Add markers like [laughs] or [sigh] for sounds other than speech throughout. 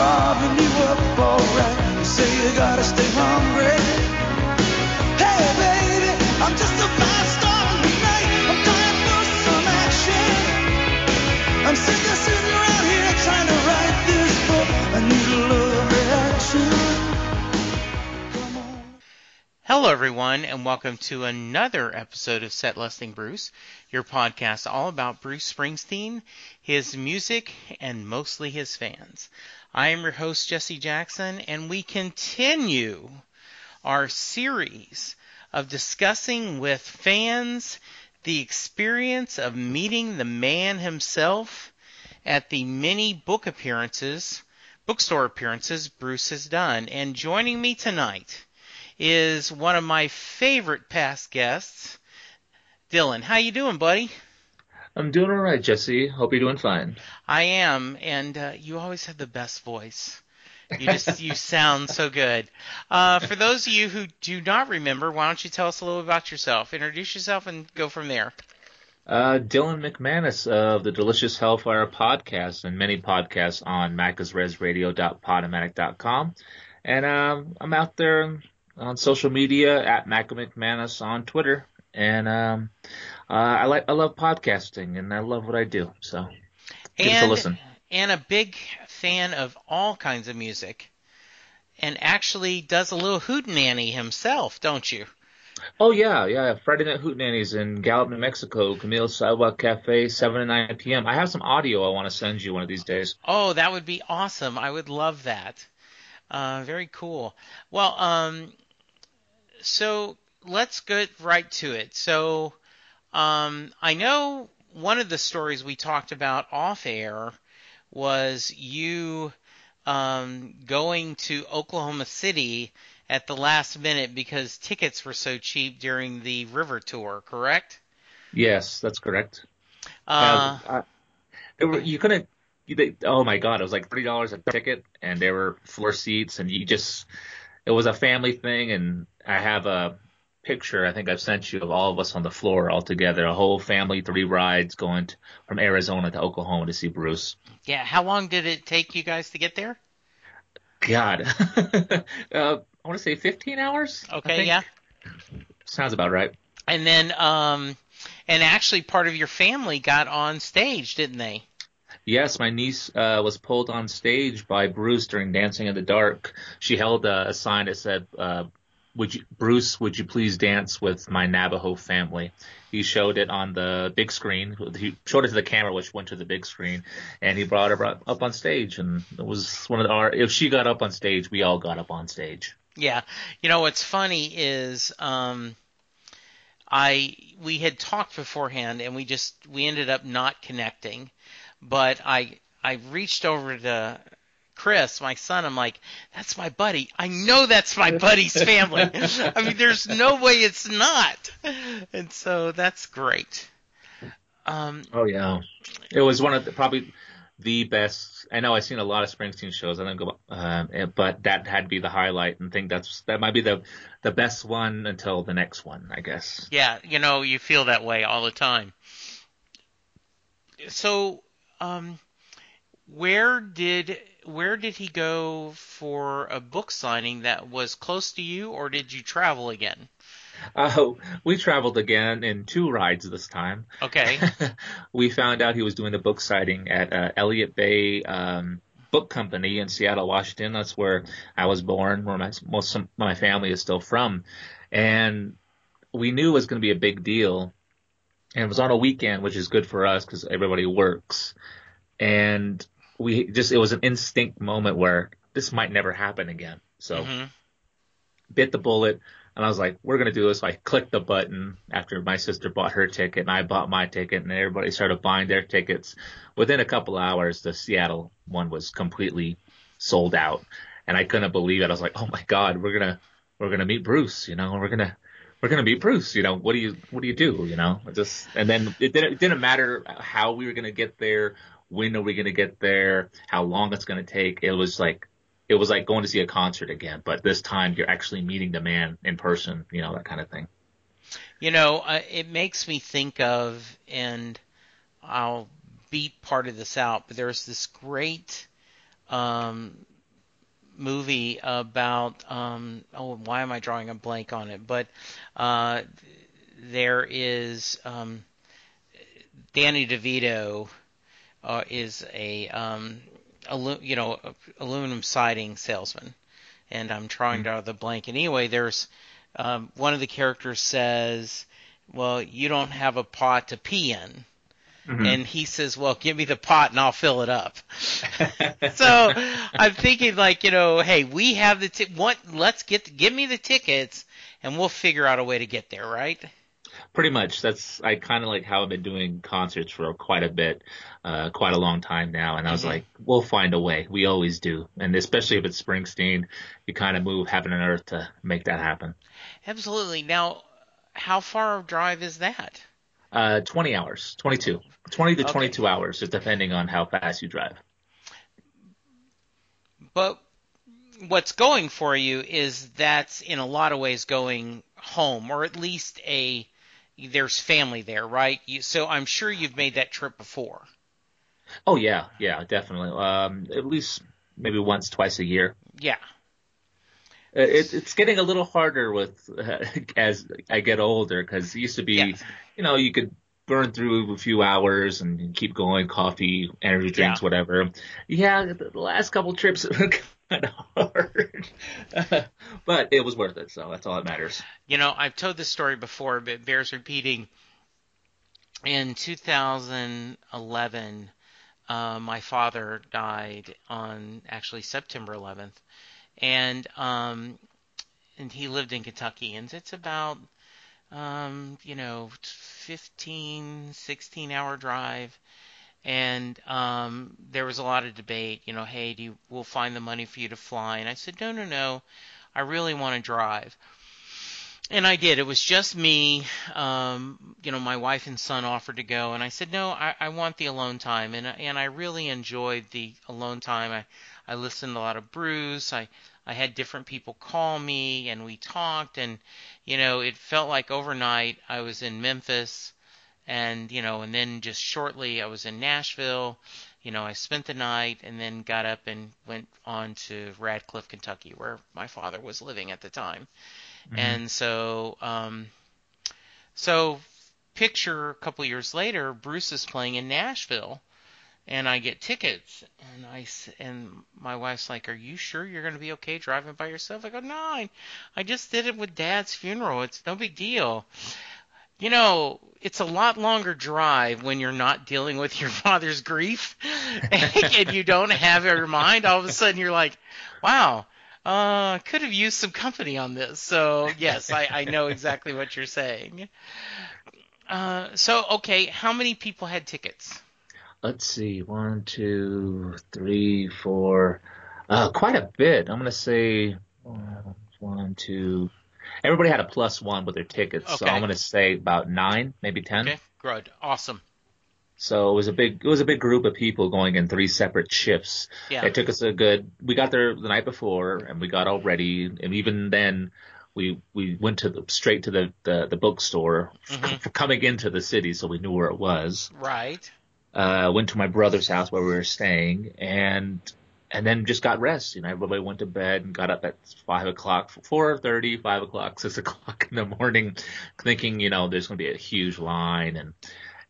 carving you up alright. You say you gotta stay hungry. Hey baby, I'm just a star. I'm dying for some action. I'm sick of sitting around here trying to write this book. I need a reaction. Hello, everyone, and welcome to another episode of Set Listing Bruce, your podcast all about Bruce Springsteen, his music, and mostly his fans. I am your host, Jesse Jackson, and we continue our series of discussing with fans the experience of meeting the man himself at the many book appearances, bookstore appearances Bruce has done. And joining me tonight is one of my favorite past guests, Dylan. How you doing, buddy? I'm doing all right, Jesse. Hope you're doing fine. I am, and uh, you always have the best voice. You just [laughs] you sound so good. Uh, for those of you who do not remember, why don't you tell us a little about yourself? Introduce yourself and go from there. Uh, Dylan McManus of the Delicious Hellfire podcast and many podcasts on maccasrezradio.podomatic.com. And um, I'm out there on social media at Macca McManus on Twitter. And um, uh, I like I love podcasting and I love what I do. So give us a And listen. and a big fan of all kinds of music, and actually does a little hootenanny himself, don't you? Oh yeah, yeah. Friday Night Hootenannies in Gallup, New Mexico. Camille's Sidewalk Cafe, 7 to 9 p.m. I have some audio I want to send you one of these days. Oh, that would be awesome. I would love that. Uh, very cool. Well, um, so let's get right to it. So, um, I know one of the stories we talked about off air was you um, going to Oklahoma City at the last minute because tickets were so cheap during the river tour, correct? Yes, that's correct. Uh, Uh, I- were, you couldn't. You, they, oh my god, it was like three dollars a ticket, and there were floor seats, and you just. It was a family thing, and I have a picture I think I've sent you of all of us on the floor all together, a whole family, three rides going to, from Arizona to Oklahoma to see Bruce. yeah. How long did it take you guys to get there? God, [laughs] uh, I want to say 15 hours. Okay, yeah. sounds about right. And then, um, and actually, part of your family got on stage, didn't they? Yes, my niece uh, was pulled on stage by Bruce during Dancing in the Dark. She held a, a sign that said, uh, "Would you, Bruce? Would you please dance with my Navajo family?" He showed it on the big screen. He showed it to the camera, which went to the big screen, and he brought her up on stage. And it was one of our. If she got up on stage, we all got up on stage. Yeah. You know what's funny is, um, I we had talked beforehand, and we just we ended up not connecting. But I I reached over to Chris, my son. I'm like, that's my buddy. I know that's my buddy's family. [laughs] I mean, there's no way it's not. And so that's great. Um, Oh yeah, it was one of the, probably the best. I know I've seen a lot of Springsteen shows. I don't go, eh, but that had to be the highlight, and think that's that might be the the best one until the next one, I guess. Yeah, you know, you feel that way all the time. So, um, where did where did he go for a book signing that was close to you, or did you travel again? Oh, we traveled again in two rides this time. Okay, [laughs] we found out he was doing a book signing at uh, Elliott Bay um, Book Company in Seattle, Washington. That's where I was born, where my, most of my family is still from, and we knew it was going to be a big deal. And it was on a weekend, which is good for us because everybody works. And we just, it was an instinct moment where this might never happen again. So hmm bit the bullet. And I was like, we're going to do this. So I clicked the button after my sister bought her ticket and I bought my ticket and everybody started buying their tickets. Within a couple hours, the Seattle one was completely sold out. And I couldn't believe it. I was like, oh my God, we're going to, we're going to meet Bruce, you know, we're going to, we're going to meet Bruce, you know, what do you, what do you do, you know, just, and then it didn't, it didn't matter how we were going to get there, when are we going to get there, how long it's going to take. It was like, it was like going to see a concert again, but this time you're actually meeting the man in person, you know, that kind of thing. You know, uh, it makes me think of, and I'll beat part of this out, but there's this great um, movie about um, oh why am I drawing a blank on it? But uh, there is um, Danny DeVito uh, is a um, alu- you know aluminum siding salesman, and I'm trying to draw the blank. And anyway, there's um, one of the characters says, "Well, you don't have a pot to pee in." Mhm. and he says, "Well, give me the pot and I'll fill it up." [laughs] so I'm thinking, like, you know, hey, we have the t- what? Let's get give me the tickets, and we'll figure out a way to get there, right? Pretty much. That's I kind of like how I've been doing concerts for quite a bit, uh, quite a long time now. And I was Mhm. like, we'll find a way. We always do. And especially if it's Springsteen, you kind of move heaven and earth to make that happen. Absolutely. Now, how far of drive is that? Uh, 20 hours, 22, 20 to Okay. 22 hours, just depending on how fast you drive. But what's going for you is that's in a lot of ways going home, or at least a there's family there, right? You, so I'm sure you've made that trip before. Oh yeah, yeah, definitely. Um, at least maybe once, twice a year. Yeah. Uh, It, it's getting a little harder with uh, [laughs] as I get older because it used to be, Yes. you know, you could burn through a few hours and keep going, coffee, energy drinks, Yeah. whatever. Yeah, the last couple trips [laughs] kind [laughs] of hard, [laughs] but it was worth it. So that's all that matters. You know, I've told this story before, but bears repeating. In 2011, uh, my father died on actually September 11th, and um, and he lived in Kentucky, and it's about um, you know 15, 16 hour drive. And um, there was a lot of debate, you know, hey, do you, we'll find the money for you to fly? And I said, no, no, no, I really want to drive. And I did. It was just me. Um, you know, my wife and son offered to go, and I said, no, I, I want the alone time. And and I really enjoyed the alone time. I I listened to a lot of Bruce. I I had different people call me, and we talked. And you know, it felt like overnight I was in Memphis, and you know, and then just shortly I was in Nashville. You know, I spent the night and then got up and went on to Radcliff, Kentucky, where my father was living at the time. And so, um, so picture a couple years later, Bruce is playing in Nashville, and I get tickets, and I s- and my wife's like, "Are you sure you're going to be okay driving by yourself?" I go, "No, I, I just did it with Dad's funeral. It's no big deal." You know, it's a lot longer drive when you're not dealing with your [laughs] father's grief, [laughs] and you don't have your mind. All of a sudden, you're like, "Wow." Uh, could have used some company on this. So yes, I, I know exactly what you're saying. Uh, so okay, how many people had tickets? Let's see, one, two, three, four, uh, quite a bit. I'm gonna say one, one, two. Everybody had a plus one with their tickets, so I'm gonna say about nine, maybe ten. Okay, good, awesome. So it was a big, it was a big group of people going in three separate shifts. Yeah, It took us a good. We got there the night before, and we got all ready. And even then, we we went to the straight to the the, the bookstore Mhm. for coming into the city, so we knew where it was. right. Uh, went to my brother's house where we were staying, and and then just got rest. You know, everybody went to bed and got up at five o'clock, four thirty, five o'clock, [laughs] six o'clock in the morning, thinking you know there's going to be a huge line, and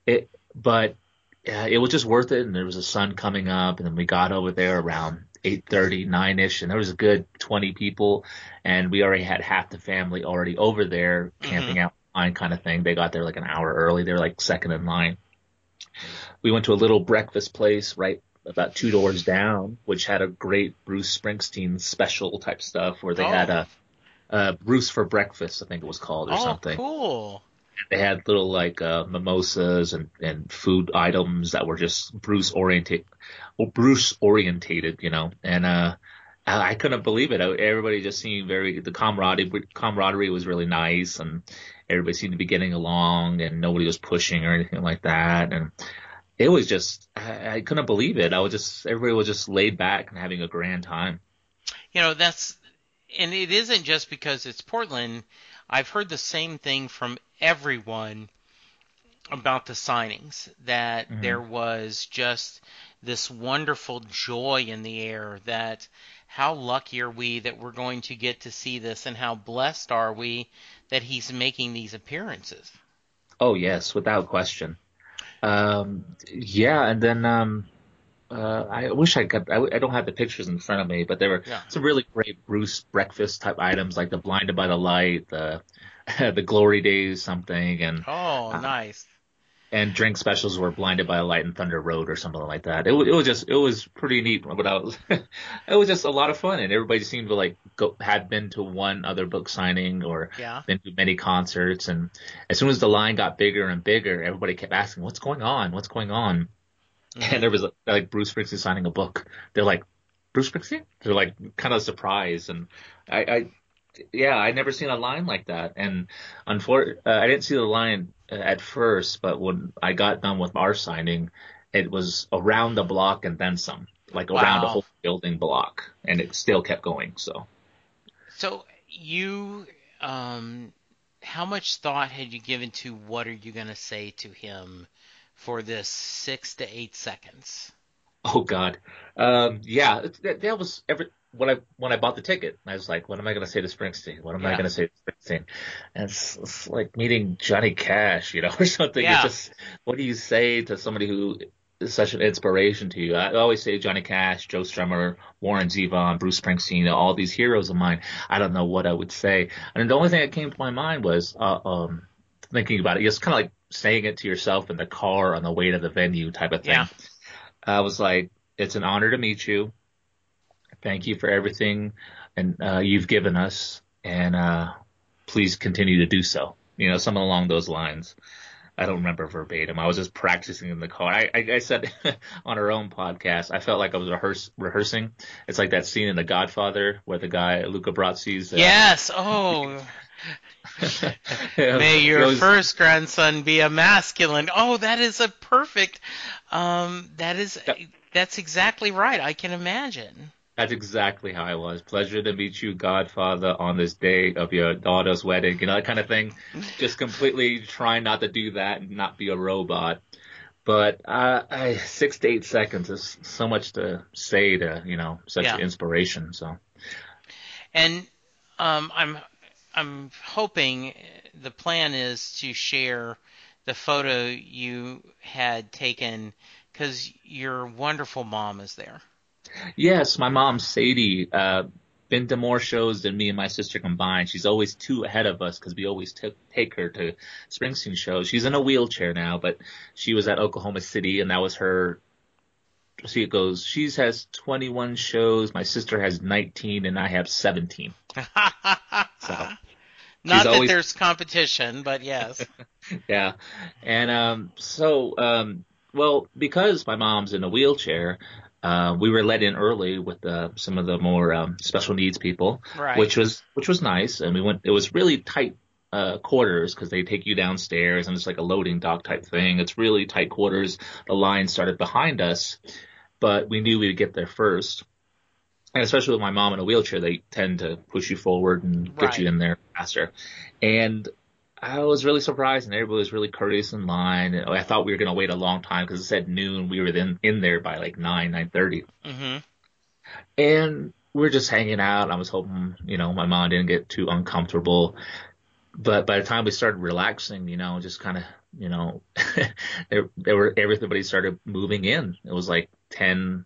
it. But yeah, it was just worth it. And there was a sun coming up, and then we got over there around eight thirty, nine ish, and there was a good twenty people, and we already had half the family already over there mm-hmm. camping out line kind of thing. They got there like an hour early. They were like second in line. We went to a little breakfast place right about two doors down, which had a great Bruce Springsteen special type stuff where they had Oh. a, a Bruce for breakfast, I think it was called or Oh, something cool. they had little like uh, mimosas and, and food items that were just Bruce oriented, well, Bruce orientated, you know, and uh, I I couldn't believe it. Everybody just seemed very the camaraderie camaraderie was really nice, and everybody seemed to be getting along, and nobody was pushing or anything like that, and it was just I, I couldn't believe it. I was just everybody was just laid back and having a grand time. You know, that's, and it isn't just because it's Portland. I've heard the same thing from everyone about the signings that Mhm. there was just this wonderful joy in the air that how lucky are we that we're going to get to see this and how blessed are we that he's making these appearances. Oh yes, without question. Um, yeah, and then um, uh, I wish I could. I, I don't have the pictures in front of me, but there were Yeah. some really great Bruce breakfast type items like the Blinded by the Light, the [laughs] the Glory Days something, and Oh, Uh, nice. And drink specials were Blinded by a Light and Thunder Road or something like that. It, it was just it was pretty neat. But I was, [laughs] it was just a lot of fun, and everybody seemed to like go had been to one other book signing or Yeah. been to many concerts, and as soon as the line got bigger and bigger, everybody kept asking, "What's going on? What's going on?" Mhm. And there was like Bruce Springsteen signing a book. They're like, Bruce Springsteen? They're like kind of surprised, and I, I yeah, I'd never seen a line like that, and unfor- uh, I didn't see the line at first, but when I got done with our signing, it was around the block and then some, like around a whole building block, and it still kept going. So. So you, um, how much thought had you given to what are you going to say to him for this six to eight seconds? Oh God, um, yeah, that, that was every when I when I bought the ticket. I was like, what am I going to say to Springsteen? What am I going to say to Springsteen? And it's, it's like meeting Johnny Cash, you know, [laughs] or something. Yeah. It's just what do you say to somebody who is such an inspiration to you? I always say Johnny Cash, Joe Strummer, Warren Zevon, Bruce Springsteen, all these heroes of mine. I don't know what I would say, and the only thing that came to my mind was uh, um, thinking about it. It's kind of like saying it to yourself in the car on the way to the venue, type of thing. Yeah. I was like, it's an honor to meet you. Thank you for everything and uh, you've given us, and uh, please continue to do so. You know, something along those lines. I don't remember verbatim. I was just practicing in the car. I, I, I said [laughs] on our own podcast, I felt like I was rehearse, rehearsing. It's like that scene in The Godfather where the guy Luca Brasi's. Uh, Yes. Oh, [laughs] may your goes- first grandson be a masculine. Oh, that is a perfect. Um, that is Yep. that's exactly right. I can imagine. That's exactly how I was. Pleasure to meet you, Godfather, on this day of your daughter's wedding. You know, that kind of thing. Just completely trying not to do that and not be a robot. But uh, I, six to eight seconds is so much to say to, you know, such Yeah. inspiration. So, And um, I'm I'm hoping the plan is to share the photo you had taken because your wonderful mom is there. Yes, my mom, Sadie, uh, been to more shows than me and my sister combined. She's always two ahead of us because we always took take her to Springsteen shows. She's in a wheelchair now, but she was at Oklahoma City, and that was her. See, it goes. She has 21 shows. My sister has 19, and I have 17. [laughs] So, Not that always- there's competition, but yes. [laughs] yeah, and um, so um, well, because my mom's in a wheelchair, uh, we were let in early with uh, some of the more um, special needs people. Right. which was which was nice. And we went. It was really tight uh, quarters because they take you downstairs and it's like a loading dock type thing. It's really tight quarters. The line started behind us, but we knew we'd get there first. And especially with my mom in a wheelchair, they tend to push you forward and get Right. you in there faster. And I was really surprised, and everybody was really courteous in line. I thought we were going to wait a long time because it said noon. We were then in there by like nine, nine thirty hmm and we are just hanging out. I was hoping, you know, my mom didn't get too uncomfortable. But by the time we started relaxing, you know, just kind of, you know, [laughs] there, there were everybody started moving in. It was like 10,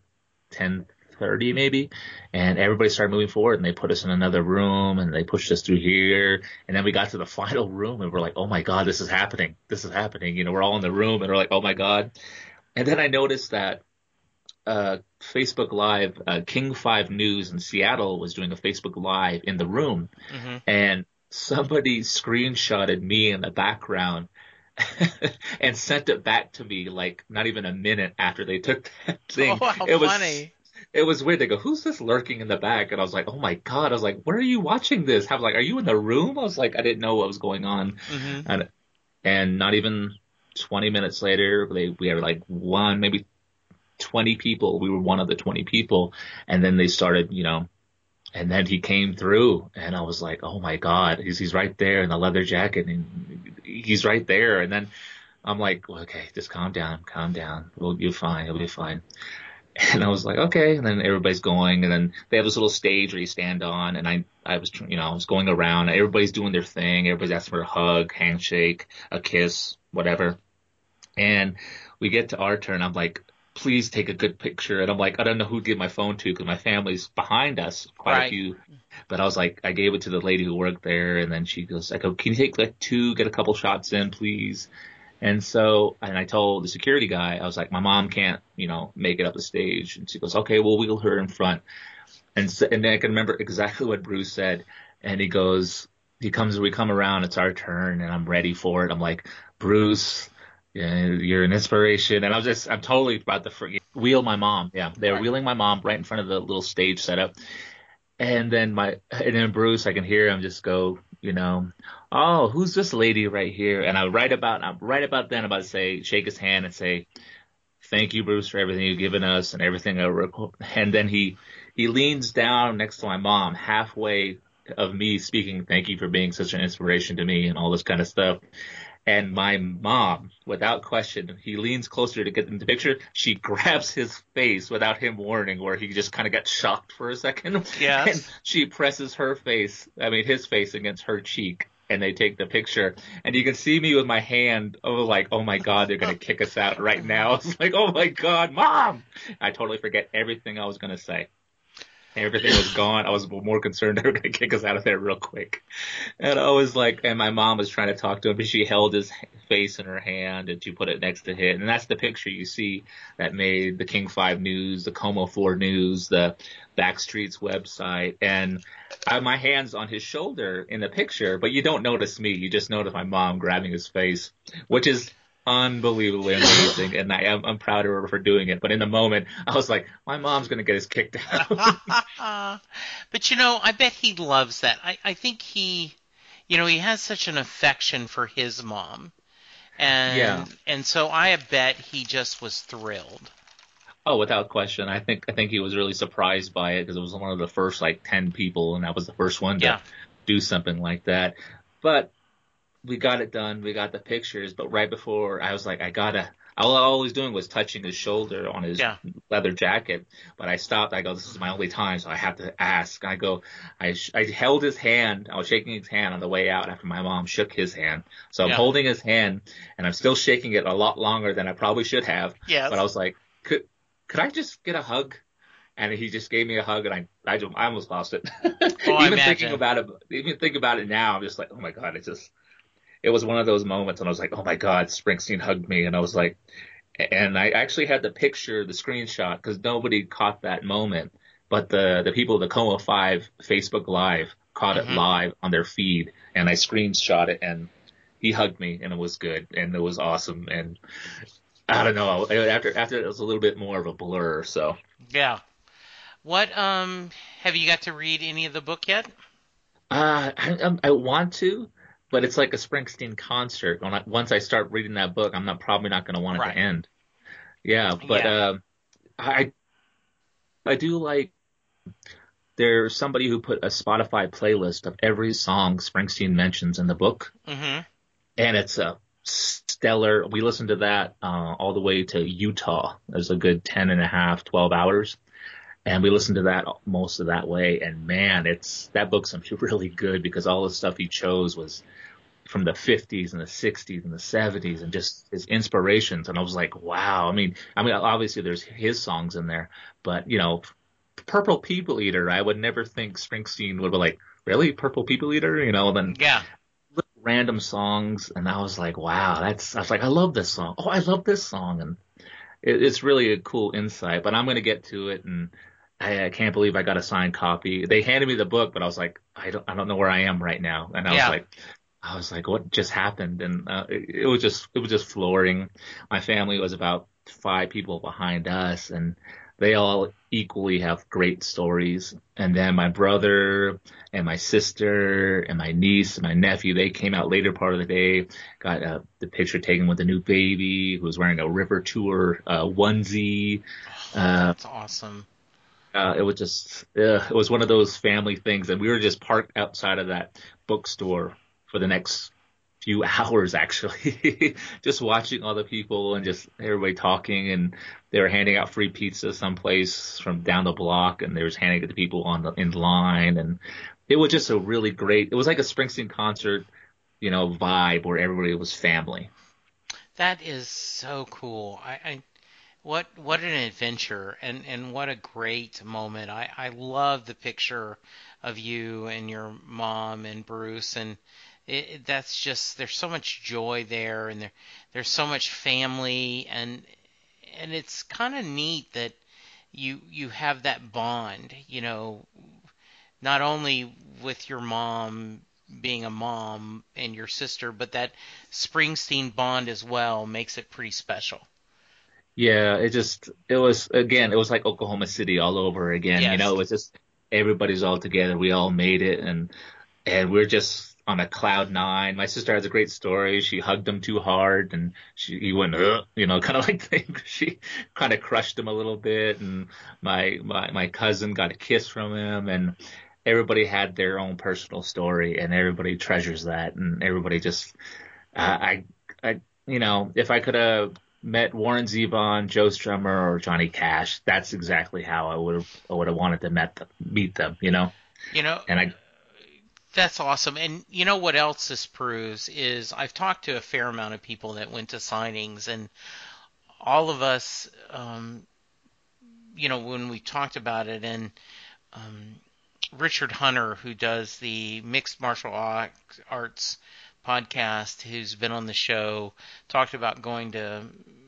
10, 30 maybe, and everybody started moving forward. And they put us in another room, and they pushed us through here. And then we got to the [laughs] final room, and we're like, oh my god, this is happening. This is happening. You know, we're all in the room, and we're like, oh my god. And then I noticed that uh, Facebook Live, uh, King Five News in Seattle was doing a Facebook Live in the room, hmm and somebody screenshotted me in the background [laughs] and sent it back to me like not even a minute after they took that [laughs] thing. Oh, how it was funny. It was weird. They go, "Who's this lurking in the back?" And I was like, "Oh my god!" I was like, "Where are you watching this?" I was like, "Are you in the room?" I was like, I didn't know what was going on, hmm and and not even 20 minutes later, they we had like one maybe 20 people. We were one of the 20 people, and then they started, you know, and then he came through, and I was like, oh my god, he's he's right there in the leather jacket, and he's right there. And then I'm like, well, okay, just calm down, calm down. We'll be fine. It'll be fine. And I was like, okay. And then everybody's going, and then they have this little stage where you stand on, and I, I was, you know, I was going around. Everybody's doing their thing. Everybody's asking for a hug, handshake, a kiss, whatever. And we get to our turn. I'm like, please take a good picture. And I'm like, I don't know who to give my phone to because my family's behind us, quite Right. a few. But I was like, I gave it to the lady who worked there, and then she goes, I go, can you take like two, get a couple shots in, please? And so, and I told the security guy, I was like, my mom can't, you know, make it up the stage. And she goes, okay, we'll wheel her in front. And so, and then I can remember exactly what Bruce said. And he goes, he comes, we come around, it's our turn, and I'm ready for it. I'm like, Bruce, you're an inspiration. And I was just, I'm totally about to forget, wheel my mom. Yeah, they were wheeling my mom right in front of the little stage setup. And then my, and then Bruce, I can hear him just go, you know, oh, who's this lady right here? And I write about, I'm right about then about to say, shake his hand and say, thank you, Bruce, for everything you've given us and everything. I rec-" And then he, he leans down next to my mom halfway of me speaking, thank you for being such an inspiration to me and all this kind of stuff. And my mom, without question, he leans closer to get in the picture. She [laughs] grabs his face without him warning, where he just kind of got shocked for a second. [laughs] Yes. And she presses her face, I mean his face against her cheek, and they take the picture. And you can see me with my hand, oh like, oh my god, they're gonna kick us out right now. [laughs] It's like, oh my god, mom! I totally forget everything I was gonna say. Everything was gone. I was more concerned [laughs] they were going to kick us out of there real quick. And I was like, and my mom was trying to talk to him, but she held his face in her hand and she put it next to him. And that's the picture you see that made the King 5 News, the KOMO 4 News, the Backstreet's website. And I have my hands on his shoulder in the picture, but you don't notice me. You just notice my mom grabbing his face, which is unbelievably amazing. and I am, I'm proud of her for doing it. But in the moment, I was like, my mom's going to get us kicked out. [laughs] but you know, I bet he loves that. I, I think he, you know, he has such an affection for his mom, and Yeah. and so I bet he just was thrilled. Oh, without question. I think I think he was really surprised by it because it was one of the first like ten people, and I was the first one to Yeah. do something like that. But we got it done. We got the pictures. But right before, I was like, I gotta. All I was doing was touching his shoulder on his Yeah. leather jacket. But I stopped. I go, this is my only time, so I have to ask. I go, I sh- I held his hand. I was shaking his hand on the way out after my mom shook his hand. So I'm Yeah. holding his hand, and I'm still shaking it a lot longer than I probably should have. Yeah. But I was like, could could I just get a hug? And he just gave me a hug, and I I, I almost lost it. [laughs] Oh, even imagine. thinking about it, even thinking about it now, I'm just like, oh my god, it just it was one of those moments, and I was like, oh my god, Springsteen hugged me, and I was like, and I actually had the picture, the screenshot, because nobody caught that moment, but the the people, the KOMO Five Facebook Live caught Mhm. it live on their feed, and I screenshot it, and he hugged me, and it was good, and it was awesome, and I don't know. After after it was a little bit more of a blur. So Yeah. What um have you got to read any of the book yet? uh, I, I I want to, but it's like a Springsteen concert. When I, once I start reading that book, I'm not probably not going to want it Right. to end. Yeah, but Yeah. um, I I do like. There's somebody who put a Spotify playlist of every song Springsteen mentions in the book, Mm-hmm. and it's a stellar. We listened to that uh, all the way to Utah. There's a good 10 and a half, 12 hours. And we listened to that most of that way. And man, it's, that book's [laughs] really good because all the stuff he chose was from the 50s and the 60s and the 70s and just his inspirations. And I was like, wow. I mean, I mean, obviously there's his songs in there, but you know, Purple People Eater, I would never think Springsteen would be like, really? Purple People Eater? You know, then Yeah. random songs, and I was like, wow, that's. I was like, I love this song. Oh, I love this song, and it, it's really a cool insight. But I'm gonna get to it, and I, I can't believe I got a signed copy. They handed me the book, but I was like, I don't, I don't know where I am right now, and I Yeah. was like. I was like, what just happened? And uh, it, it was just, it was just flooring. My family was about five people behind us, and they all equally have great stories. And then my brother and my sister and my niece and my nephew, they came out later part of the day, got uh, the picture taken with a new baby who was wearing a river tour uh, onesie. Uh, That's awesome. uh, it was just, uh, it was one of those family things. And we were just parked outside of that bookstore for the next few [laughs] hours actually, [laughs] just watching all the people and just everybody talking and they were handing out free pizza someplace from down the block and they were handing it to people on the in line and it was just a really great. It was like a Springsteen concert, you know, vibe where everybody was family. That is so cool. I, I what what an adventure and and what a great moment. I I love the picture of you and your mom and Bruce and it, that's just there's so much joy there and there there's so much family and and it's kind of neat that you you have that bond, you know, not only with your mom being a mom and your sister, but that Springsteen bond as well makes it pretty special. Yeah, it just it was again, it was like Oklahoma City all over again. Yes. You know, it was just everybody's all together. We all made it and and we're just on a cloud nine. My sister has a great story. She hugged him too hard and she, he went, Ugh, you know, [laughs] kind of like thing. She kind of crushed him a little bit. And my, my, my cousin got a kiss from him and everybody had their own personal story and everybody treasures that. And everybody just, uh, I, I, you know, if I could have met Warren Zevon, Joe Strummer, or Johnny Cash, that's exactly how I would have, I would have wanted to met them, meet them, you know? You know, and I, that's awesome. And you know what else this proves is I've talked to a fair amount of people that went to signings, and all of us, um, you know, when we talked about it, and um, Richard Hunter, who does the mixed martial arts podcast, who's been on the show, talked about going to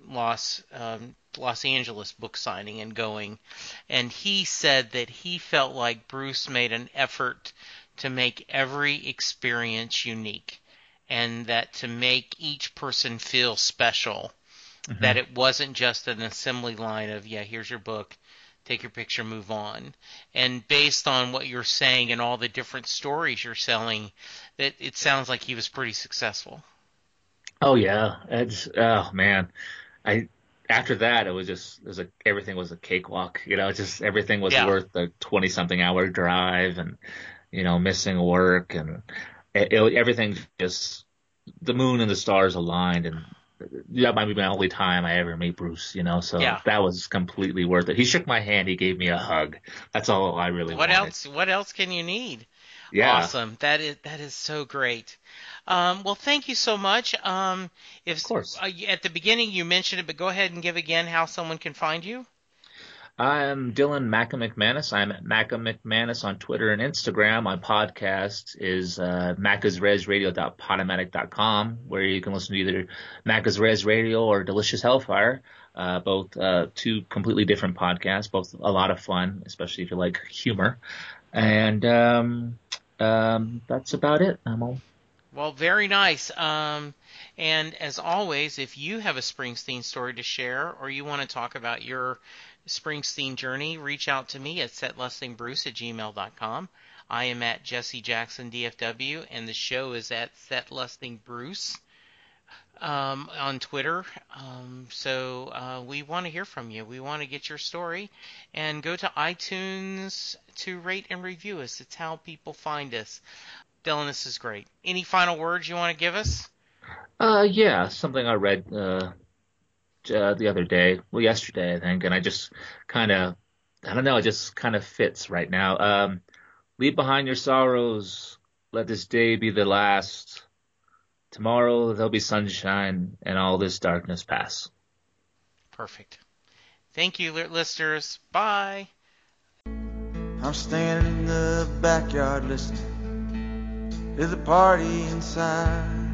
Los um, Los Angeles book signing and going, and he said that he felt like Bruce made an effort to make every experience unique and that to make each person feel special. Mm-hmm. that it wasn't just an assembly line of yeah here's your book. Take your picture move on. And based on what you're saying and all the different stories you're selling that it sounds like he was pretty successful. Oh yeah. It's oh man. I after that it was just it was a, everything was a cakewalk you know just everything was yeah. worth the 20 something hour drive and you know, missing work and it, it, everything just the moon and the stars aligned and that might be my only time I ever meet Bruce, you know, so yeah. that was completely worth it. He shook my hand, he gave me a hug. That's all I really what wanted. else what else can you need? Yeah. Awesome. That is that is so great. Um, well, thank you so much. Um, if of course. Uh, at the beginning you mentioned it, but go ahead and give again how someone can find you. I'm Dylan Macca McManus. I'm at Macca McManus on Twitter and Instagram. My podcast is uh, maccasrezradio.podomatic.com, where you can listen to either Macca's Rez Radio or Delicious Hellfire, uh, both uh, two completely different podcasts, both a lot of fun, especially if you like humor. And um, um, that's about it. I'm all. Well, very nice. Um, and as always, if you have a Springsteen story to share or you want to talk about your Springsteen journey, reach out to me at setlistingbruce at gmail.com. I am at Jesse Jackson DFW, and the show is at setlistingbruce um, on Twitter. Um, so uh, we want to hear from you. We want to get your story, and go to iTunes to rate and review us. It's how people find us. Dylan, this is great. Any final words you want to give us? Uh, yeah, something I read uh, uh, the other day, well, yesterday, I think, and I just kind of, I don't know, it just kind of fits right now. Um, leave behind your sorrows. Let this day be the last. Tomorrow there'll be sunshine and all this darkness pass. Perfect. Thank you, listeners. Bye. I'm standing in the backyard listening to the party inside.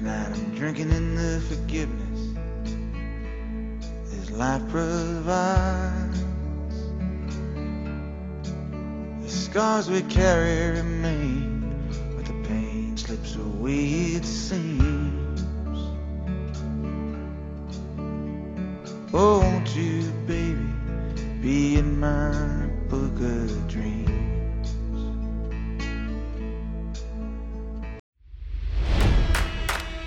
Tonight I'm drinking in the forgiveness this life provides. The scars we carry remain, but the pain slips away it seems. Oh, won't you, be